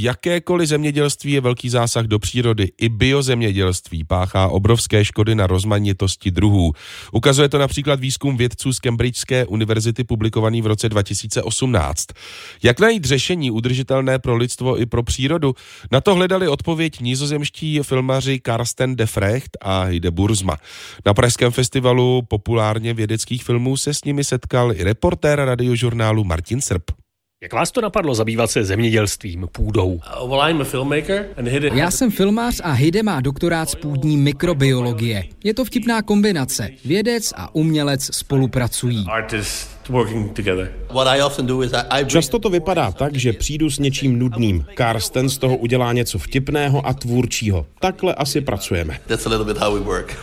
Jakékoliv zemědělství je velký zásah do přírody. I biozemědělství páchá obrovské škody na rozmanitosti druhů. Ukazuje to například výzkum vědců z Cambridgeské univerzity publikovaný v roce 2018. Jak najít řešení udržitelné pro lidstvo i pro přírodu? Na to hledali odpověď nizozemští filmaři Karsten de Frecht a Hide Burzma. Na Pražském festivalu populárně vědeckých filmů se s nimi setkal i reportér radiožurnálu Martin Srb. Jak vás to napadlo zabývat se zemědělstvím, půdou? Já jsem filmář a Hide má doktorát z půdní mikrobiologie. Je to vtipná kombinace. Vědec a umělec spolupracují. Často to vypadá tak, že přijdu s něčím nudným. Karsten z toho udělá něco vtipného a tvůrčího. Takhle asi pracujeme.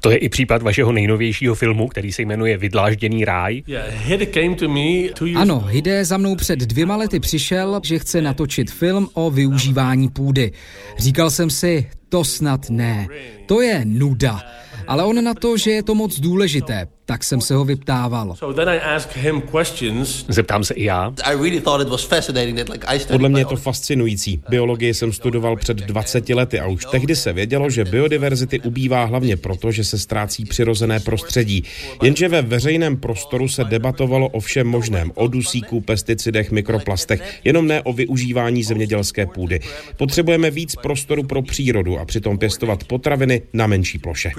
To je i případ vašeho nejnovějšího filmu, který se jmenuje Vydlážděný ráj. Ano, Hide za mnou před dvěma lety přišel, že chce natočit film o využívání půdy. Říkal jsem si, to snad ne. To je nuda. Ale on na to, že je to moc důležité, tak jsem se ho vyptával. Zeptám se i já. Podle mě je to fascinující. Biologii jsem studoval před 20 lety a už tehdy se vědělo, že biodiverzity ubývá hlavně proto, že se ztrácí přirozené prostředí. Jenže ve veřejném prostoru se debatovalo o všem možném, o dusíku, pesticidech, mikroplastech, jenom ne o využívání zemědělské půdy. Potřebujeme víc prostoru pro přírodu a přitom pěstovat potraviny na menší ploše.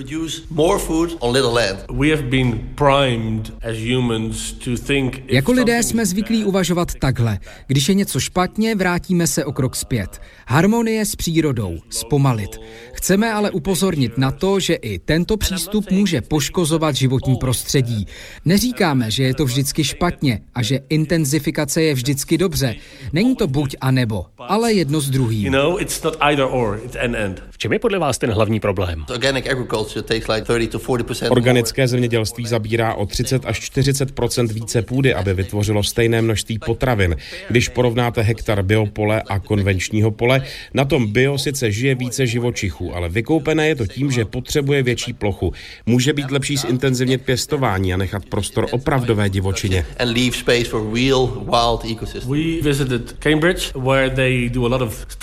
Jako lidé jsme zvyklí uvažovat takhle. Když je něco špatně, vrátíme se o krok zpět. Harmonie s přírodou, zpomalit. Chceme ale upozornit na to, že i tento přístup může poškozovat životní prostředí. Neříkáme, že je to vždycky špatně a že intenzifikace je vždycky dobře. Není to buď a nebo, ale jedno z druhým. V čem je podle vás ten hlavní problém? Organické zemědělství zabírá o 30 až 40% více půdy, aby vytvořilo stejné množství potravin. Když porovnáte hektar biopole a konvenčního pole, na tom bio sice žije více živočichů, ale vykoupené je to tím, že potřebuje větší plochu. Může být lepší zintenzivnit pěstování a nechat prostor opravdové divočině.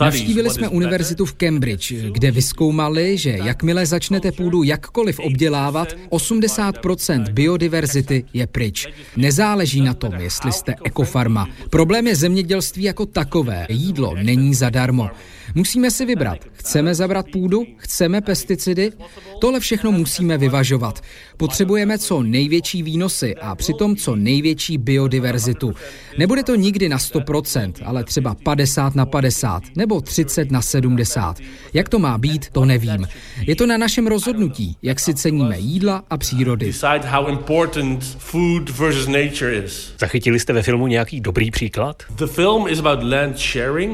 Navštívili jsme univerzitu v Cambridge, kde vyskoumali, že jakmile začnete půdu jakkoliv obdělávat, 80% biodiverzity je pryč. Nezáleží na tom, jestli jste ekofarma. Problém je zemědělství jako takové. Jídlo není zadarmo. Musíme si vybrat. Chceme zabrat půdu? Chceme pesticidy? Tohle všechno musíme vyvažovat. Potřebujeme co největší výnosy a přitom co největší biodiverzitu. Nebude to nikdy na 100%, ale třeba 50 na 50 nebo 30 na 70. Jak to má být, to nevím. Je to na našem rozhodnutí, jak si ceníme jídla a přírody. Zachytili jste ve filmu nějaký dobrý příklad?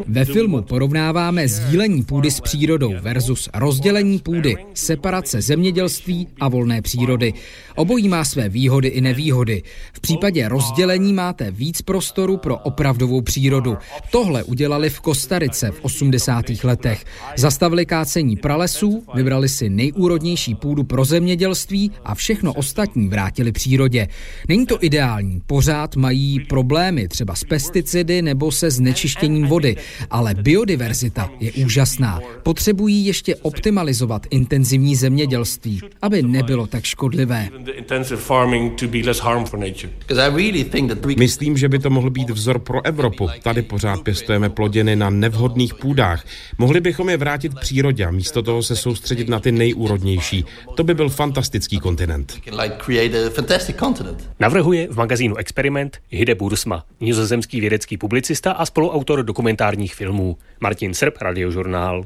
Ve filmu porovnáváme sdílení půdy s přírodou versus rozdělení půdy, separace zemědělství a volné přírody. Obojí má své výhody i nevýhody. V případě rozdělení máte víc prostoru pro opravdovou přírodu. Tohle udělali v Kostarice v 80. letech. Zastavili kácení pralesů, vybrali si nejúrodnější půdu pro zemědělství a všechno ostatní vrátili přírodě. Není to ideální, pořád mají problémy třeba s pesticidy nebo se znečištěním vody, ale biodiverzita je úžasná. Potřebují ještě optimalizovat intenzivní zemědělství, aby nebylo tak škodlivé. Myslím, že by to mohl být vzor pro Evropu. Tady pořád pěstujeme plodiny na nevhodných půdách. Mohli bychom je vrátit přírodě a místo toho se soustředit na ty nejúrodnější. To by byl fantastický kontinent. Navrhuje v magazínu Experiment Hide Bursma, nizozemský vědecký publicista a spoluautor dokumentárních filmů. Martin Srb, radiožurnál.